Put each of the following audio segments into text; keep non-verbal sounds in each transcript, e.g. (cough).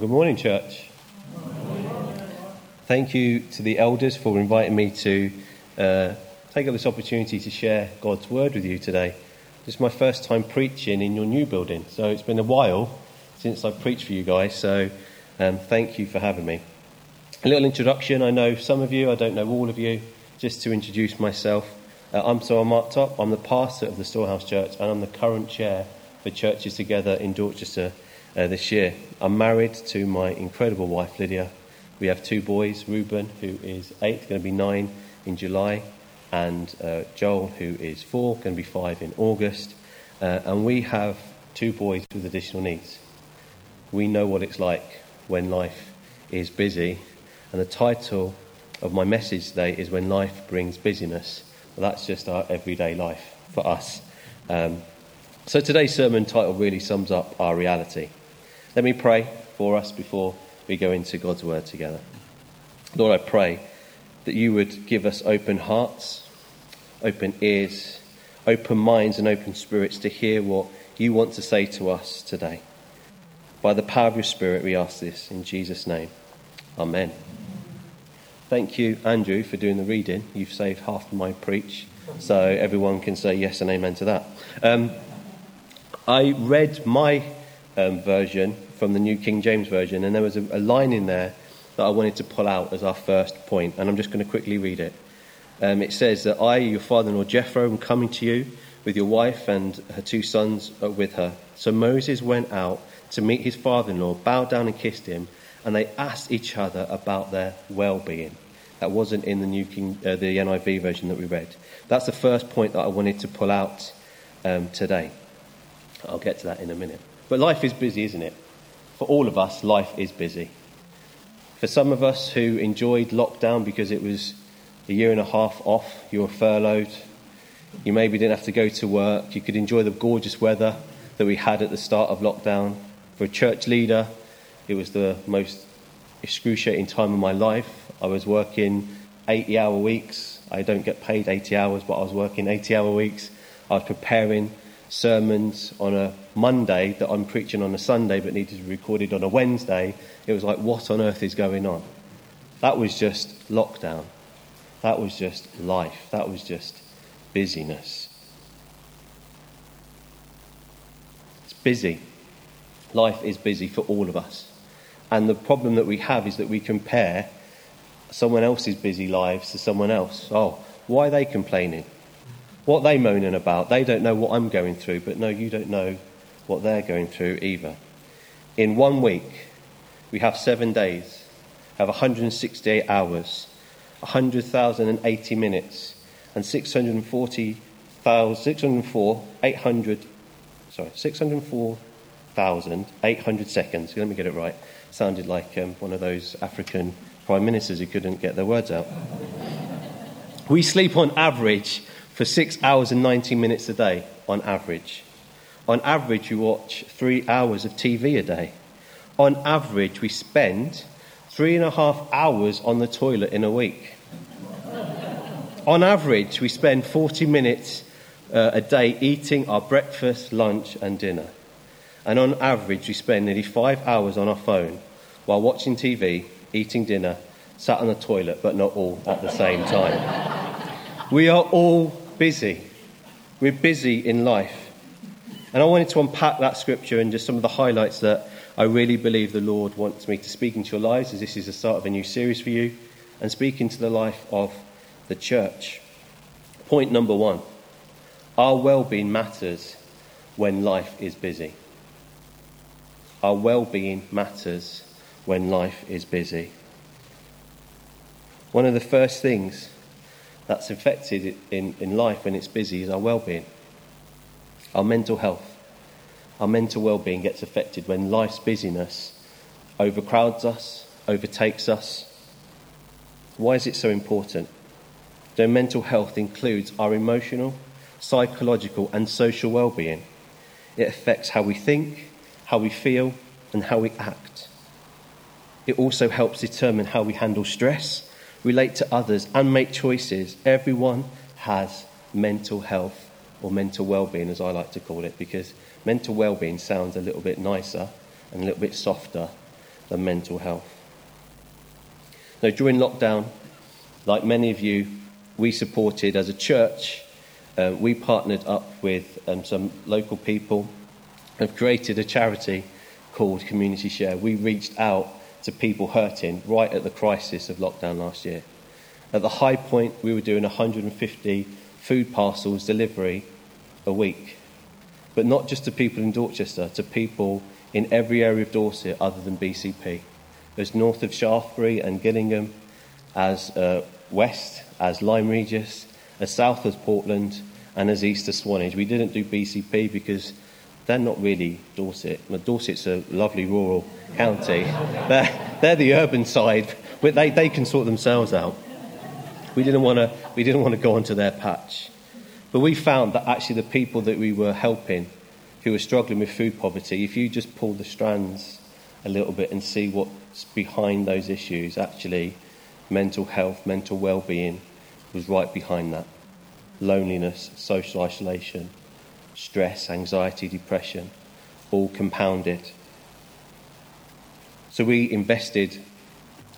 Good morning, church. Thank you to the elders for inviting me to uh, take up this opportunity to share God's word with you today. This is my first time preaching in your new building, so it's been a while since I've preached for you guys, so um, thank you for having me. A little introduction I know some of you, I don't know all of you, just to introduce myself. Uh, I'm so Mark Top, I'm the pastor of the Storehouse Church, and I'm the current chair for Churches Together in Dorchester uh, this year. I'm married to my incredible wife, Lydia. We have two boys, Reuben, who is eight, going to be nine in July, and uh, Joel, who is four, going to be five in August. Uh, and we have two boys with additional needs. We know what it's like when life is busy, and the title of my message today is When Life Brings Busyness. Well, that's just our everyday life for us. Um, so today's sermon title really sums up our reality. Let me pray for us before we go into God's word together. Lord, I pray that you would give us open hearts, open ears, open minds, and open spirits to hear what you want to say to us today. By the power of your Spirit, we ask this in Jesus' name. Amen. Thank you, Andrew, for doing the reading. You've saved half of my preach, so everyone can say yes and amen to that. Um, I read my um, version from the New King James Version, and there was a, a, line in there that I wanted to pull out as our first point, and I'm just going to quickly read it. Um, it says that I, your father-in-law Jethro, am coming to you with your wife and her two sons with her. So Moses went out to meet his father-in-law, bowed down and kissed him, and they asked each other about their well-being. That wasn't in the New King, uh, the NIV version that we read. That's the first point that I wanted to pull out um, today. I'll get to that in a minute. But life is busy, isn't it? For all of us, life is busy. For some of us who enjoyed lockdown because it was a year and a half off, you were furloughed, you maybe didn't have to go to work, you could enjoy the gorgeous weather that we had at the start of lockdown. For a church leader, it was the most excruciating time of my life. I was working 80 hour weeks. I don't get paid 80 hours, but I was working 80 hour weeks. I was preparing sermons on a Monday that I'm preaching on a Sunday but needed to be recorded on a Wednesday, it was like, what on earth is going on? That was just lockdown. That was just life. That was just busyness. It's busy. Life is busy for all of us. And the problem that we have is that we compare someone else's busy lives to someone else. Oh, why are they complaining? What they moaning about? They don't know what I'm going through, but no, you don't know what they're going through either. In one week, we have seven days, have 168 hours, 100,080 minutes, and 640,000, 604, 800, sorry, 604,800 seconds. Let me get it right. Sounded like um, one of those African prime ministers who couldn't get their words out. we sleep on average for six hours and 90 minutes a day, on average. On average, you watch three hours of TV a day. On average, we spend three and a half hours on the toilet in a week. on average, we spend 40 minutes uh, a day eating our breakfast, lunch, and dinner. And on average, we spend nearly five hours on our phone while watching TV, eating dinner, sat on the toilet, but not all at the same time. we are all busy. We're busy in life. And I wanted to unpack that scripture and just some of the highlights that I really believe the Lord wants me to speak into your lives, as this is the start of a new series for you, and speak into the life of the church. Point number one our well being matters when life is busy. Our well being matters when life is busy. One of the first things that's affected in, in life when it's busy is our well being. Our mental health, our mental well being gets affected when life's busyness overcrowds us, overtakes us. Why is it so important? Though mental health includes our emotional, psychological, and social well being, it affects how we think, how we feel, and how we act. It also helps determine how we handle stress, relate to others, and make choices. Everyone has mental health or mental well-being, as I like to call it, because mental well-being sounds a little bit nicer and a little bit softer than mental health. Now, during lockdown, like many of you, we supported as a church, uh, we partnered up with um, some local people have created a charity called Community Share. We reached out to people hurting right at the crisis of lockdown last year. At the high point, we were doing 150 food parcels delivery a week. But not just to people in Dorchester, to people in every area of Dorset other than BCP. As north of Shaftesbury and Gillingham, as uh, west as Lyme Regis, as south as Portland, and as east as Swanage. We didn't do BCP because they're not really Dorset. Dorset's a lovely rural county. they're, they're the urban side, but they, they can sort themselves out. We didn't want to we didn't want to go onto their patch. But we found that actually the people that we were helping who were struggling with food poverty, if you just pull the strands a little bit and see what's behind those issues, actually mental health, mental well-being was right behind that. Loneliness, social isolation, stress, anxiety, depression, all compounded. So we invested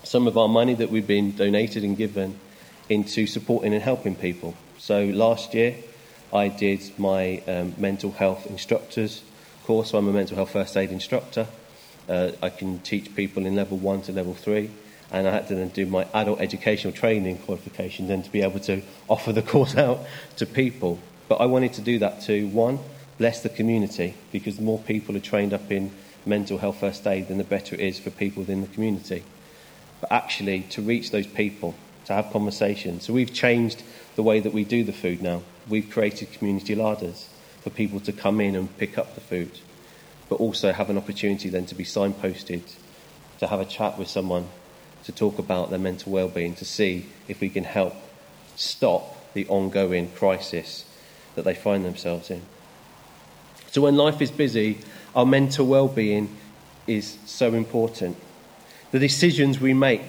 some of our money that we've been donated and given into supporting and helping people. So last year, I did my um, mental health instructors course. So I'm a mental health first aid instructor. Uh, I can teach people in level one to level three, and I had to then do my adult educational training qualification then to be able to offer the course (laughs) out to people. But I wanted to do that to one, bless the community, because the more people are trained up in mental health first aid, then the better it is for people within the community. But actually, to reach those people to have conversations. So we've changed the way that we do the food now. We've created community larders for people to come in and pick up the food, but also have an opportunity then to be signposted, to have a chat with someone, to talk about their mental well-being, to see if we can help stop the ongoing crisis that they find themselves in. So when life is busy, our mental well-being is so important. The decisions we make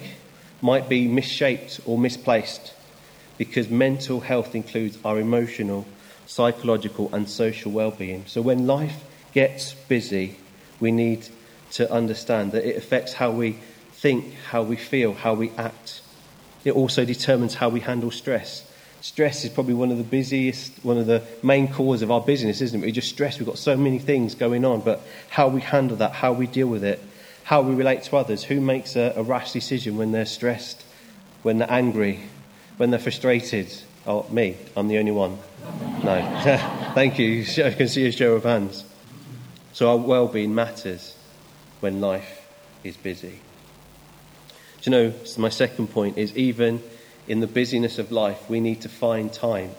might be misshaped or misplaced because mental health includes our emotional, psychological, and social well being. So when life gets busy, we need to understand that it affects how we think, how we feel, how we act. It also determines how we handle stress. Stress is probably one of the busiest, one of the main causes of our business, isn't it? We're just stressed. We've got so many things going on, but how we handle that, how we deal with it, how we relate to others. Who makes a, a rash decision when they're stressed, when they're angry, when they're frustrated? Oh, me. I'm the only one. No. (laughs) Thank you. (laughs) I can see a show of hands. So our well being matters when life is busy. Do you know, my second point is even in the busyness of life, we need to find time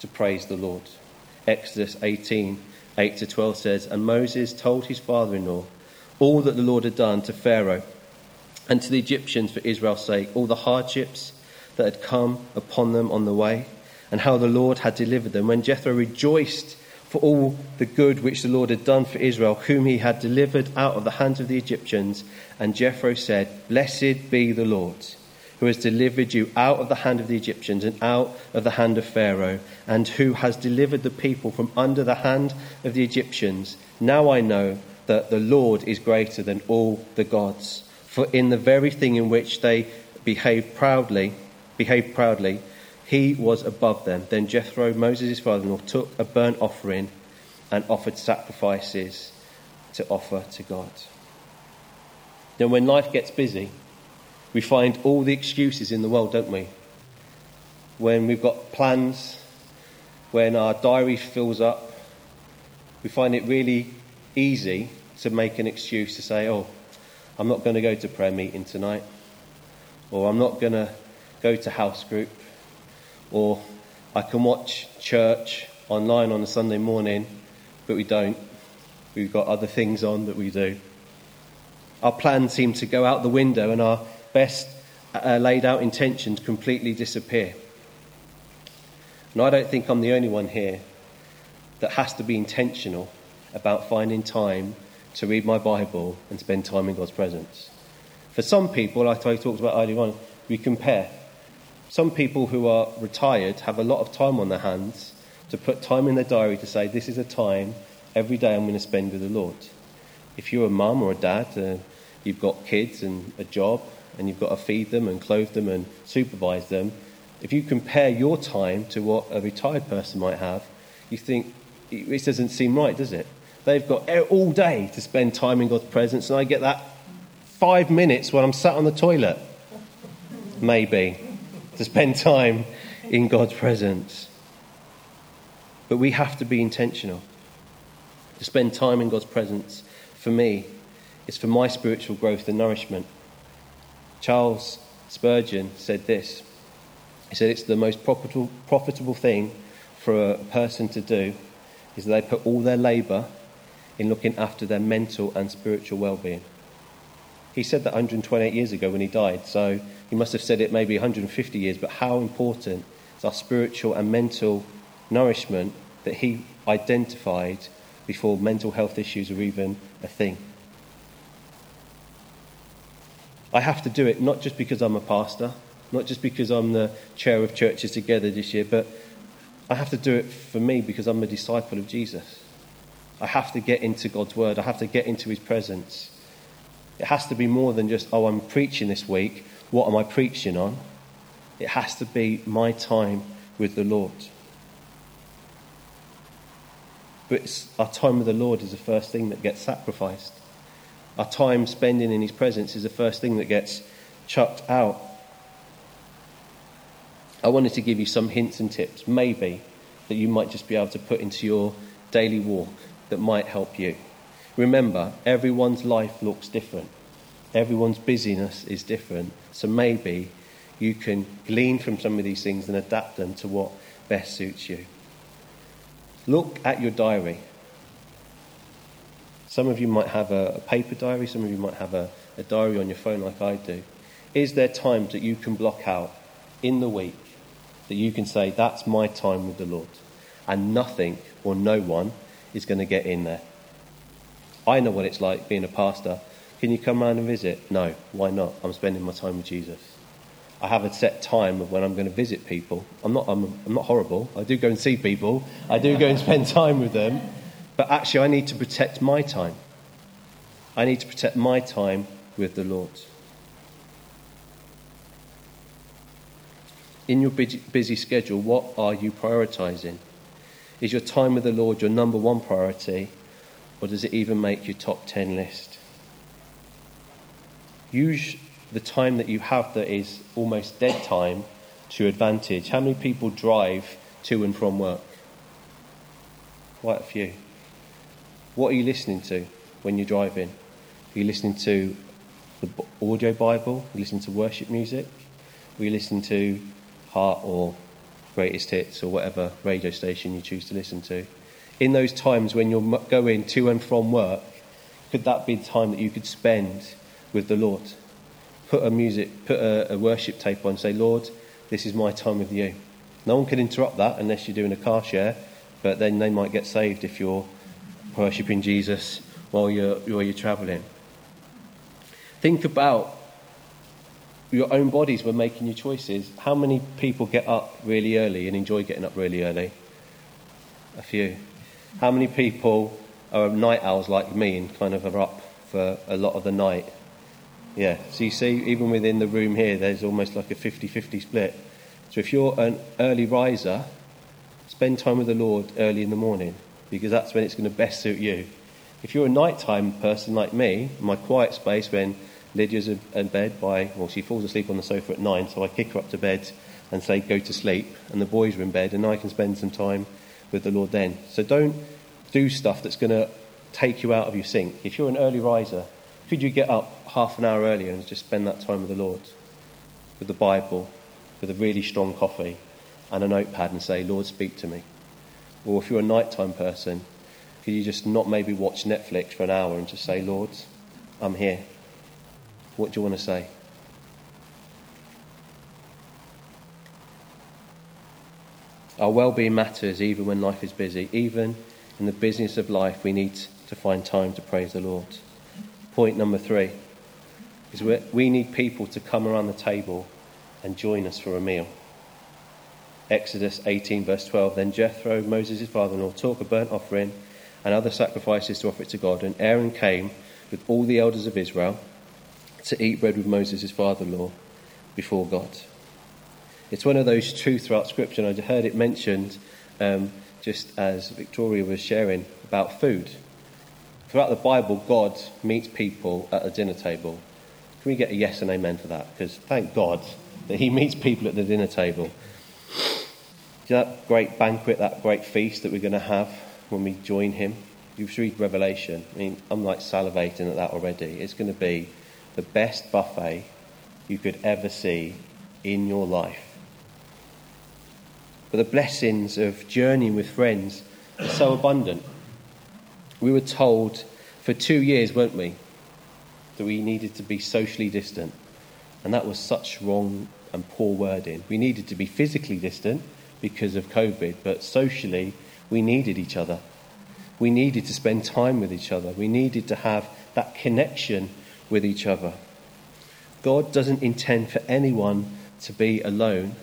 to praise the Lord. Exodus 18 8 to 12 says, And Moses told his father in law, all that the Lord had done to Pharaoh and to the Egyptians for Israel's sake, all the hardships that had come upon them on the way, and how the Lord had delivered them. When Jethro rejoiced for all the good which the Lord had done for Israel, whom he had delivered out of the hands of the Egyptians, and Jethro said, Blessed be the Lord, who has delivered you out of the hand of the Egyptians and out of the hand of Pharaoh, and who has delivered the people from under the hand of the Egyptians. Now I know that the Lord is greater than all the gods. For in the very thing in which they behaved proudly, behaved proudly, he was above them. Then Jethro, Moses' father-in-law, took a burnt offering and offered sacrifices to offer to God. Then when life gets busy, we find all the excuses in the world, don't we? When we've got plans, when our diary fills up, we find it really easy to make an excuse to say, oh, I'm not going to go to prayer meeting tonight, or I'm not going to go to house group, or I can watch church online on a Sunday morning, but we don't. We've got other things on that we do. Our plans seem to go out the window, and our best uh, laid out intentions completely disappear. And I don't think I'm the only one here that has to be intentional about finding time to read my Bible and spend time in God's presence. For some people, like I talked about earlier on, we compare. Some people who are retired have a lot of time on their hands to put time in their diary to say, This is a time every day I'm going to spend with the Lord. If you're a mum or a dad, uh, you've got kids and a job, and you've got to feed them and clothe them and supervise them. If you compare your time to what a retired person might have, you think it doesn't seem right, does it? They've got all day to spend time in God's presence, and I get that five minutes when I'm sat on the toilet, maybe, to spend time in God's presence. But we have to be intentional. To spend time in God's presence, for me, is for my spiritual growth and nourishment. Charles Spurgeon said this He said, It's the most profitable, profitable thing for a person to do is that they put all their labour in looking after their mental and spiritual well being. He said that 128 years ago when he died, so he must have said it maybe 150 years, but how important is our spiritual and mental nourishment that he identified before mental health issues were even a thing. I have to do it not just because I'm a pastor, not just because I'm the chair of churches together this year, but I have to do it for me because I'm a disciple of Jesus. I have to get into God's word, I have to get into his presence. It has to be more than just, oh, I'm preaching this week. What am I preaching on? It has to be my time with the Lord. But our time with the Lord is the first thing that gets sacrificed. Our time spending in His presence is the first thing that gets chucked out. I wanted to give you some hints and tips, maybe, that you might just be able to put into your daily walk that might help you. Remember, everyone's life looks different, everyone's busyness is different. So maybe you can glean from some of these things and adapt them to what best suits you. Look at your diary. Some of you might have a, a paper diary, some of you might have a, a diary on your phone like I do. Is there times that you can block out in the week that you can say, That's my time with the Lord? And nothing or no one is going to get in there. I know what it's like being a pastor. Can you come round and visit? No. Why not? I'm spending my time with Jesus. I have a set time of when I'm going to visit people. I'm not, I'm, I'm not horrible. I do go and see people, I do go and spend (laughs) time with them. But actually, I need to protect my time. I need to protect my time with the Lord. In your busy schedule, what are you prioritizing? Is your time with the Lord your number one priority, or does it even make your top 10 list? Use the time that you have that is almost dead time to your advantage. How many people drive to and from work? Quite a few. What are you listening to when you're driving? Are you listening to the audio Bible? Are you listening to worship music? Are you listening to Heart or Greatest Hits or whatever radio station you choose to listen to? In those times when you're going to and from work, could that be the time that you could spend with the Lord? put a music, put a, a worship tape on, and say, Lord, this is my time with you. No one can interrupt that unless you're doing a car share, but then they might get saved if you're worshipping Jesus while you're, while you're traveling. Think about your own bodies when making your choices. How many people get up really early and enjoy getting up really early? A few. How many people are night owls like me and kind of are up for a lot of the night yeah, so you see, even within the room here, there's almost like a 50 50 split. So if you're an early riser, spend time with the Lord early in the morning because that's when it's going to best suit you. If you're a nighttime person like me, my quiet space when Lydia's in bed by, well, she falls asleep on the sofa at nine, so I kick her up to bed and say, go to sleep, and the boys are in bed, and I can spend some time with the Lord then. So don't do stuff that's going to take you out of your sync. If you're an early riser, could you get up half an hour earlier and just spend that time with the Lord, with the Bible, with a really strong coffee and a notepad and say, Lord, speak to me? Or if you're a nighttime person, could you just not maybe watch Netflix for an hour and just say, Lord, I'm here. What do you want to say? Our well being matters even when life is busy. Even in the business of life, we need to find time to praise the Lord. Point number three is we need people to come around the table and join us for a meal. Exodus 18, verse 12. Then Jethro, Moses' father in law, took a burnt offering and other sacrifices to offer it to God. And Aaron came with all the elders of Israel to eat bread with Moses, father in law, before God. It's one of those truths throughout Scripture, and I heard it mentioned um, just as Victoria was sharing about food. Throughout the Bible, God meets people at a dinner table. Can we get a yes and amen for that? Because thank God that He (laughs) meets people at the dinner table. That great banquet, that great feast that we're going to have when we join Him. You read Revelation. I mean, I'm like salivating at that already. It's going to be the best buffet you could ever see in your life. But the blessings of journeying with friends are so abundant. We were told for two years, weren't we, that we needed to be socially distant. And that was such wrong and poor wording. We needed to be physically distant because of COVID, but socially, we needed each other. We needed to spend time with each other. We needed to have that connection with each other. God doesn't intend for anyone to be alone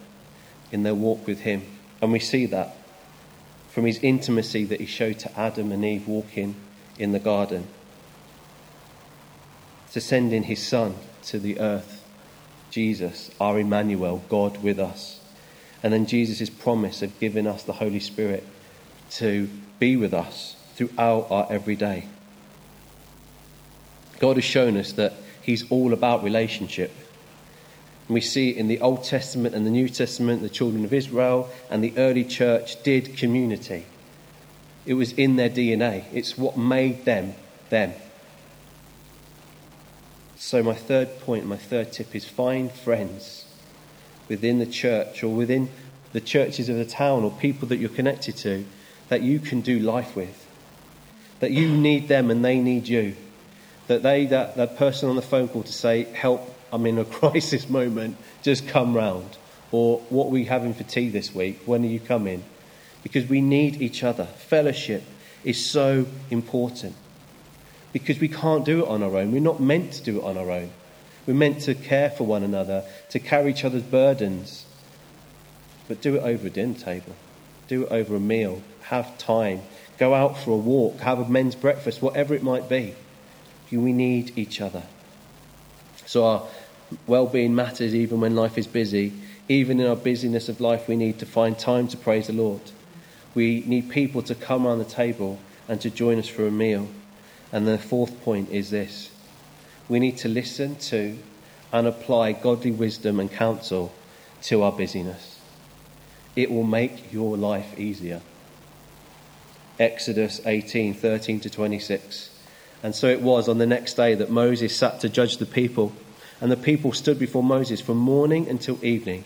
in their walk with Him. And we see that from His intimacy that He showed to Adam and Eve walking in the garden, to sending His Son to the earth, Jesus, our Emmanuel, God with us. And then Jesus' promise of giving us the Holy Spirit to be with us throughout our everyday. God has shown us that He's all about relationship. And we see in the Old Testament and the New Testament, the children of Israel and the early church did community. It was in their DNA, it's what made them them. So, my third point, my third tip is find friends within the church or within the churches of the town or people that you're connected to that you can do life with. That you need them and they need you that they, that, that person on the phone call to say, help, I'm in a (laughs) crisis moment, just come round. Or what are we having for tea this week? When are you coming? Because we need each other. Fellowship is so important. Because we can't do it on our own. We're not meant to do it on our own. We're meant to care for one another, to carry each other's burdens. But do it over a dinner table, do it over a meal, have time, go out for a walk, have a men's breakfast, whatever it might be. We need each other. So our well being matters even when life is busy. Even in our busyness of life, we need to find time to praise the Lord. We need people to come around the table and to join us for a meal. And the fourth point is this we need to listen to and apply godly wisdom and counsel to our busyness. It will make your life easier. Exodus 18 13 to 26. And so it was on the next day that Moses sat to judge the people. And the people stood before Moses from morning until evening.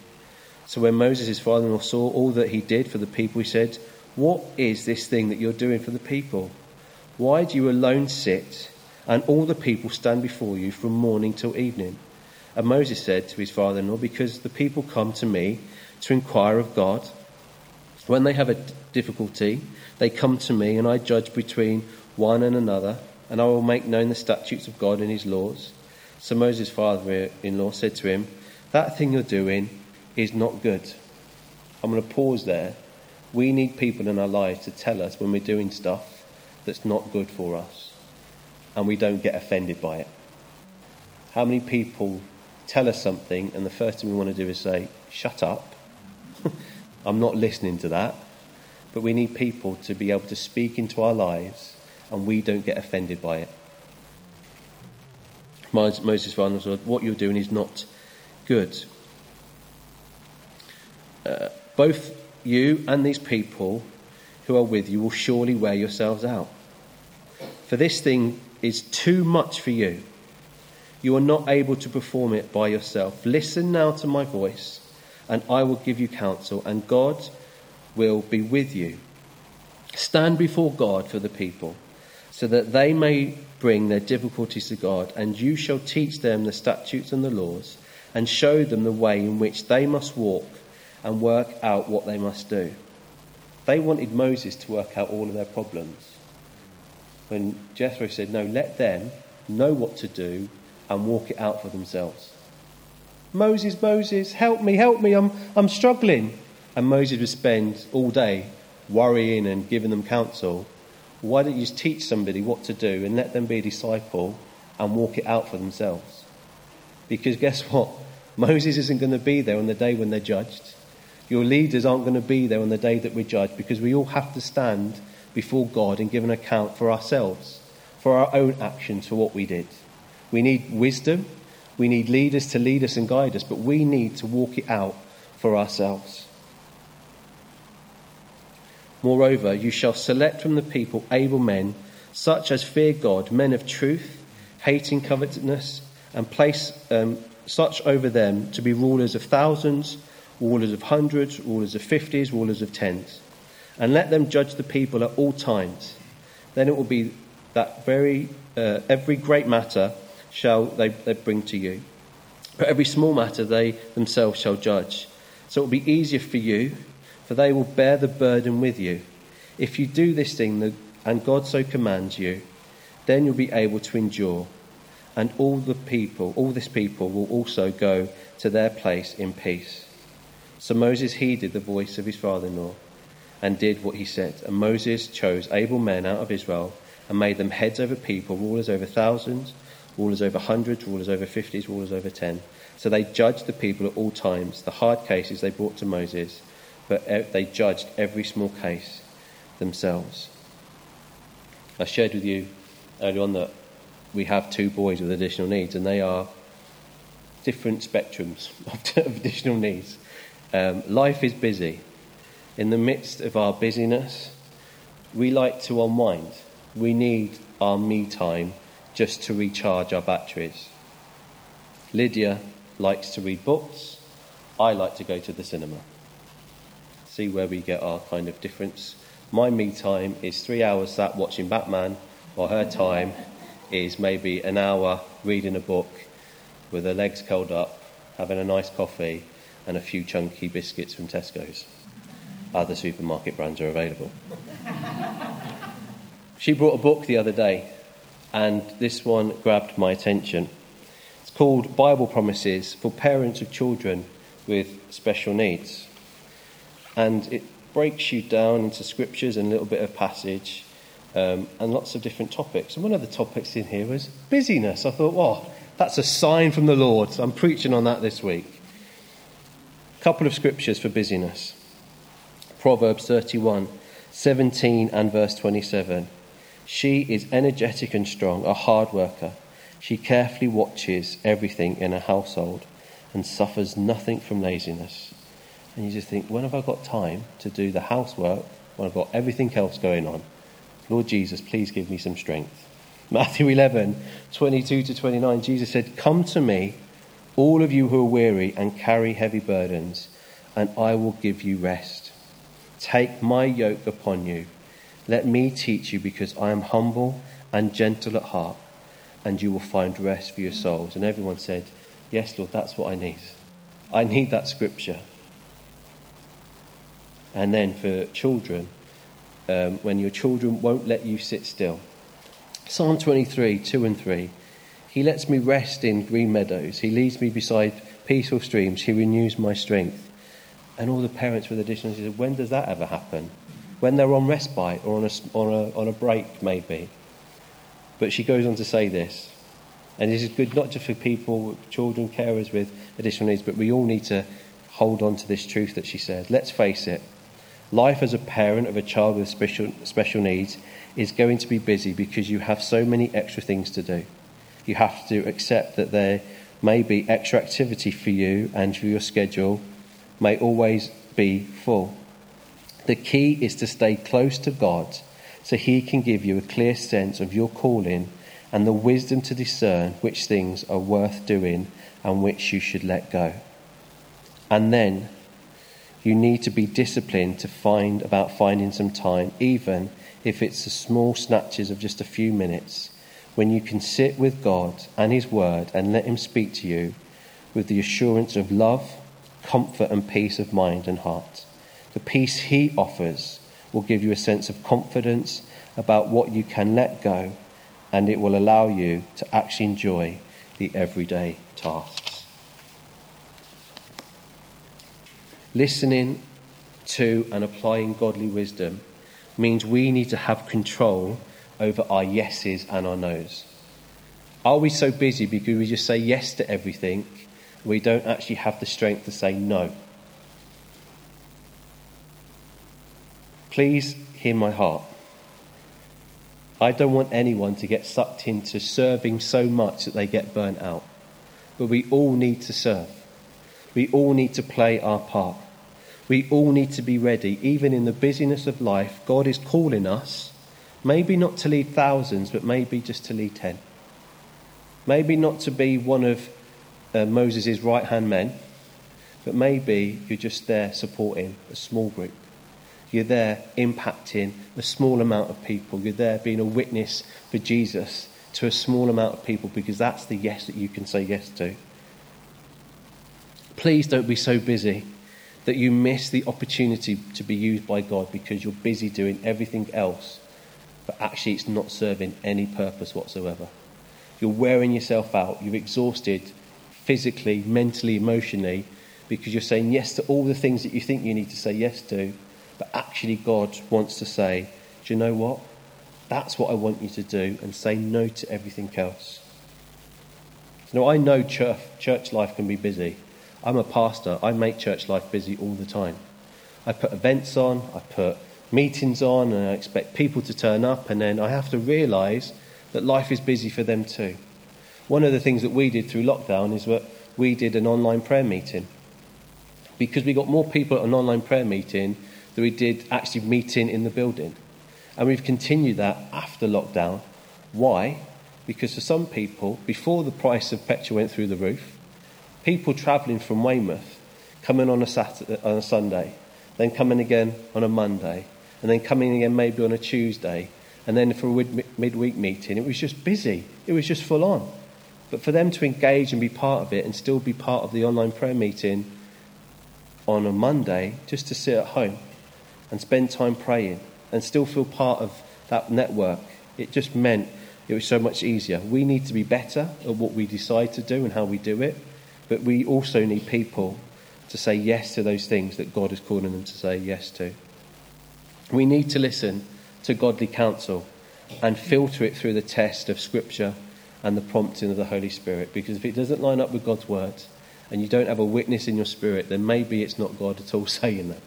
So when Moses, his father in law, saw all that he did for the people, he said, What is this thing that you're doing for the people? Why do you alone sit, and all the people stand before you from morning till evening? And Moses said to his father in law, Because the people come to me to inquire of God. When they have a difficulty, they come to me, and I judge between one and another and I will make known the statutes of God and his laws. So Moses' father in law said to him, That thing you're doing is not good. I'm going to pause there. We need people in our lives to tell us when we're doing stuff that's not good for us, and we don't get offended by it. How many people tell us something, and the first thing we want to do is say, Shut up. (laughs) I'm not listening to that. But we need people to be able to speak into our lives and we don't get offended by it. Moses finally What you're doing is not good. Uh, both you and these people who are with you will surely wear yourselves out. For this thing is too much for you. You are not able to perform it by yourself. Listen now to my voice, and I will give you counsel, and God will be with you. Stand before God for the people so that they may bring their difficulties to God, and you shall teach them the statutes and the laws, and show them the way in which they must walk and work out what they must do. They wanted Moses to work out all of their problems. When Jethro said, No, let them know what to do and walk it out for themselves. Moses, Moses, help me, help me, I'm, I'm struggling. And Moses would spend all day worrying and giving them counsel why don't you just teach somebody what to do and let them be a disciple and walk it out for themselves? Because guess (laughs) what? Moses isn't going to be there on the day when they're judged. Your leaders aren't going to be there on the day that we're judged because we all have to stand before God and give an account for ourselves, for our own actions, for what we did. We need wisdom. We need leaders to lead us and guide us, but we need to walk it out for ourselves. Moreover, you shall select from the people able men, such as fear God, men of truth, hating covetousness, and place um, such over them to be rulers of thousands, rulers of hundreds, rulers of fifties, rulers of tens. And let them judge the people at all times. Then it will be that very uh, every great matter shall they, they bring to you. But every small matter they themselves shall judge. So it will be easier for you for they will bear the burden with you. If you do this thing, and God so commands you, then you'll be able to endure. And all the people, all this people, will also go to their place in peace. So Moses heeded the voice of his father in law and did what he said. And Moses chose able men out of Israel and made them heads over people, rulers over thousands, rulers over hundreds, rulers over fifties, rulers over ten. So they judged the people at all times. The hard cases they brought to Moses but they judged every small case themselves. I shared with you earlier on that we have two boys with additional needs, and they are different spectrums (laughs) of additional needs. Um, life is busy. In the midst of our busyness, we like to unwind. We need our me time just to recharge our batteries. Lydia likes to read books. I like to go to the cinema see where we get our kind of difference. My me time is three hours sat watching Batman, while her time is maybe an hour reading a book with her legs curled up, having a nice coffee, and a few chunky biscuits from Tesco's. Other supermarket brands are available. she brought a book the other day, and this one grabbed my attention. It's called Bible Promises for Parents of Children with Special Needs and it breaks you down into scriptures and a little bit of passage um, and lots of different topics. And one of the topics in here was busyness. I thought, well, that's a sign from the Lord. I'm preaching on that this week. A couple of scriptures for busyness Proverbs 31, 17 and verse 27. She is energetic and strong, a hard worker. She carefully watches everything in her household and suffers nothing from laziness. And you just think, when have I got time to do the housework when I've got everything else going on? Lord Jesus, please give me some strength. (laughs) Matthew 11, 22 to 29, Jesus said, Come to me, all of you who are weary and carry heavy burdens, and I will give you rest. Take my yoke upon you. Let me teach you, because I am humble and gentle at heart, and you will find rest for your souls. And everyone said, Yes, Lord, that's what I need. I need that scripture. And then for children, um, when your children won't let you sit still. Psalm 23, 2 and 3. He lets me rest in green meadows. He leads me beside peaceful streams. He renews my strength. And all the parents with additional said, when does that ever happen? When they're on respite or on a, on a, on a break, maybe. But she goes on to say this. And this is good not just for people, children, carers with additional needs, but we all need to hold on to this truth that she said. Let's face it, Life as a parent of a child with special, special needs is going to be busy because you have so many extra things to do. You have to accept that there may be extra activity for you and for your schedule may always be full. The key is to stay close to God so He can give you a clear sense of your calling and the wisdom to discern which things are worth doing and which you should let go. And then you need to be disciplined to find about finding some time, even if it's the small snatches of just a few minutes, when you can sit with God and His Word and let Him speak to you with the assurance of love, comfort, and peace of mind and heart. The peace He offers will give you a sense of confidence about what you can let go, and it will allow you to actually enjoy the everyday tasks. Listening to and applying godly wisdom means we need to have control over our yeses and our nos. Are we so busy because we just say yes to everything, we don't actually have the strength to say no? Please hear my heart. I don't want anyone to get sucked into serving so much that they get burnt out. But we all need to serve. We all need to play our part. We all need to be ready. Even in the busyness of life, God is calling us, maybe not to lead thousands, but maybe just to lead ten. Maybe not to be one of uh, Moses' right hand men, but maybe you're just there supporting a small group. You're there impacting a small amount of people. You're there being a witness for Jesus to a small amount of people because that's the yes that you can say yes to. Please don't be so busy that you miss the opportunity to be used by God because you're busy doing everything else, but actually it's not serving any purpose whatsoever. You're wearing yourself out, you're exhausted physically, mentally, emotionally, because you're saying yes to all the things that you think you need to say yes to, but actually, God wants to say, Do you know what? That's what I want you to do, and say no to everything else. Now, I know church, church life can be busy. I'm a pastor, I make church life busy all the time. I put events on, I put meetings on, and I expect people to turn up, and then I have to realize that life is busy for them too. One of the things that we did through lockdown is that we did an online prayer meeting. Because we got more people at an online prayer meeting than we did actually meeting in the building. And we've continued that after lockdown. Why? Because for some people, before the price of petrol went through the roof, people travelling from Weymouth, coming on a, Saturday, on a Sunday, then coming again on a Monday, and then coming again maybe on a Tuesday, and then for a midweek meeting, it was just busy. It was just full on. But for them to engage and be part of it and still be part of the online prayer meeting on a Monday, just to sit at home and spend time praying and still feel part of that network. It just meant it was so much easier. We need to be better at what we decide to do and how we do it, but we also need people to say yes to those things that God is calling them to say yes to. We need to listen to godly counsel and filter it through the test of Scripture and the prompting of the Holy Spirit. Because if it doesn't line up with God's words and you don't have a witness in your spirit, then maybe it's not God at all (laughs) saying that.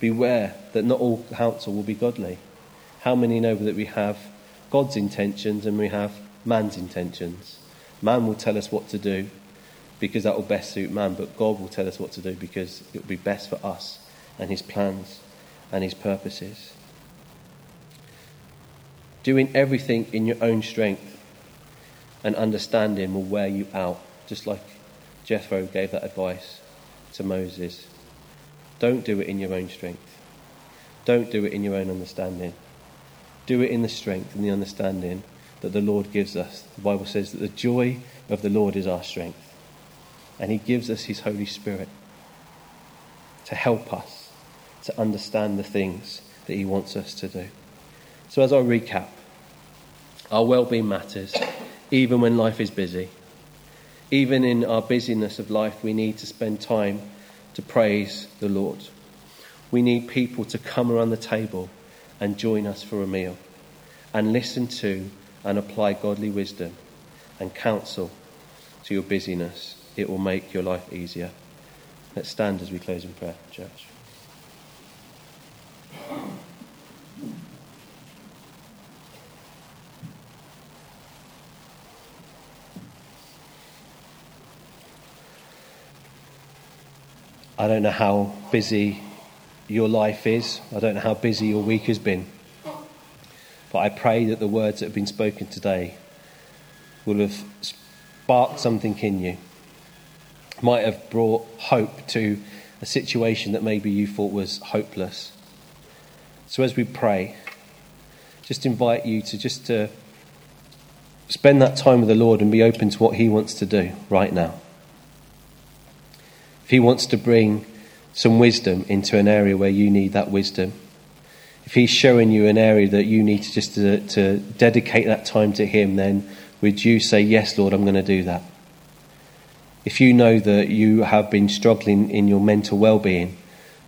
Beware that not all counsel will be godly. How many know that we have God's intentions and we have man's intentions? Man will tell us what to do because that will best suit man, but God will tell us what to do because it will be best for us and his plans and his purposes. Doing everything in your own strength and understanding will wear you out, just like Jethro gave that advice to Moses. Don't do it in your own strength. Don't do it in your own understanding. Do it in the strength and the understanding that the Lord gives us. The Bible says that the joy of the Lord is our strength. And He gives us His Holy Spirit to help us to understand the things that He wants us to do. So, as I recap, our well being matters even when life is busy. Even in our busyness of life, we need to spend time to praise the Lord. We need people to come around the table and join us for a meal and listen to and apply godly wisdom and counsel to your busyness. It will make your life easier. Let's stand as we close in prayer, church. I don't know how busy your life is. I don't know how busy your week has been. But I pray that the words that have been spoken today will have sparked something in you, might have brought hope to a situation that maybe you thought was hopeless. So as we pray, just invite you to just to spend that time with the Lord and be open to what He wants to do right now if He wants to bring some wisdom into an area where you need that wisdom, if He's showing you an area that you need to just to, to dedicate that time to Him, then would you say, Yes, Lord, I'm going to do that? If you know that you have been struggling in your mental well being,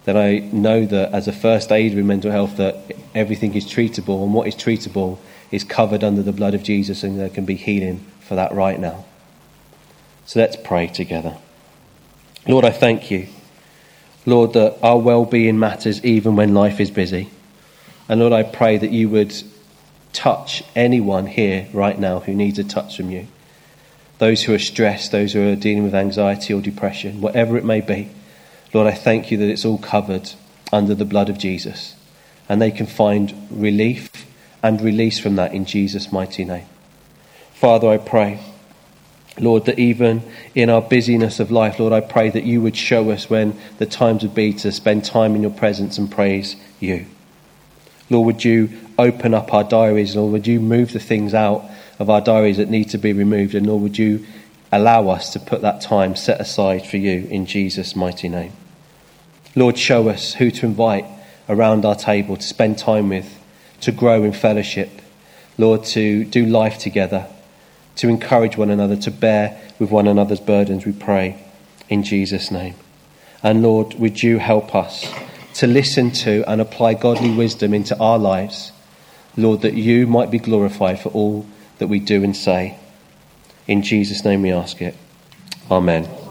then I know that as a first aider in mental health that everything is treatable and what is treatable is covered under the blood of Jesus and there can be healing for that right now. So let's pray together. Lord, I thank you. Lord, that our well being matters even when life is busy. And Lord, I pray that you would touch anyone here right now who needs a touch from you. Those who are stressed, those who are dealing with anxiety or depression, whatever it may be. Lord, I thank you that it's all covered under the blood of Jesus. And they can find relief and release from that in Jesus' mighty name. Father, I pray, Lord, that even in our busyness of life, Lord, I pray that you would show us when the times would be to spend time in your presence and praise you. Lord, would you open up our diaries? Lord, would you move the things out of our diaries that need to be removed? And Lord, would you allow us to put that time set aside for you in Jesus' mighty name? Lord, show us who to invite around our table to spend time with, to grow in fellowship. Lord, to do life together, to encourage one another, to bear with one another's burdens, we pray in Jesus' name. And Lord, would you help us to listen to and apply godly wisdom into our lives, Lord, that you might be glorified for all that we do and say. In Jesus' name we ask it. Amen.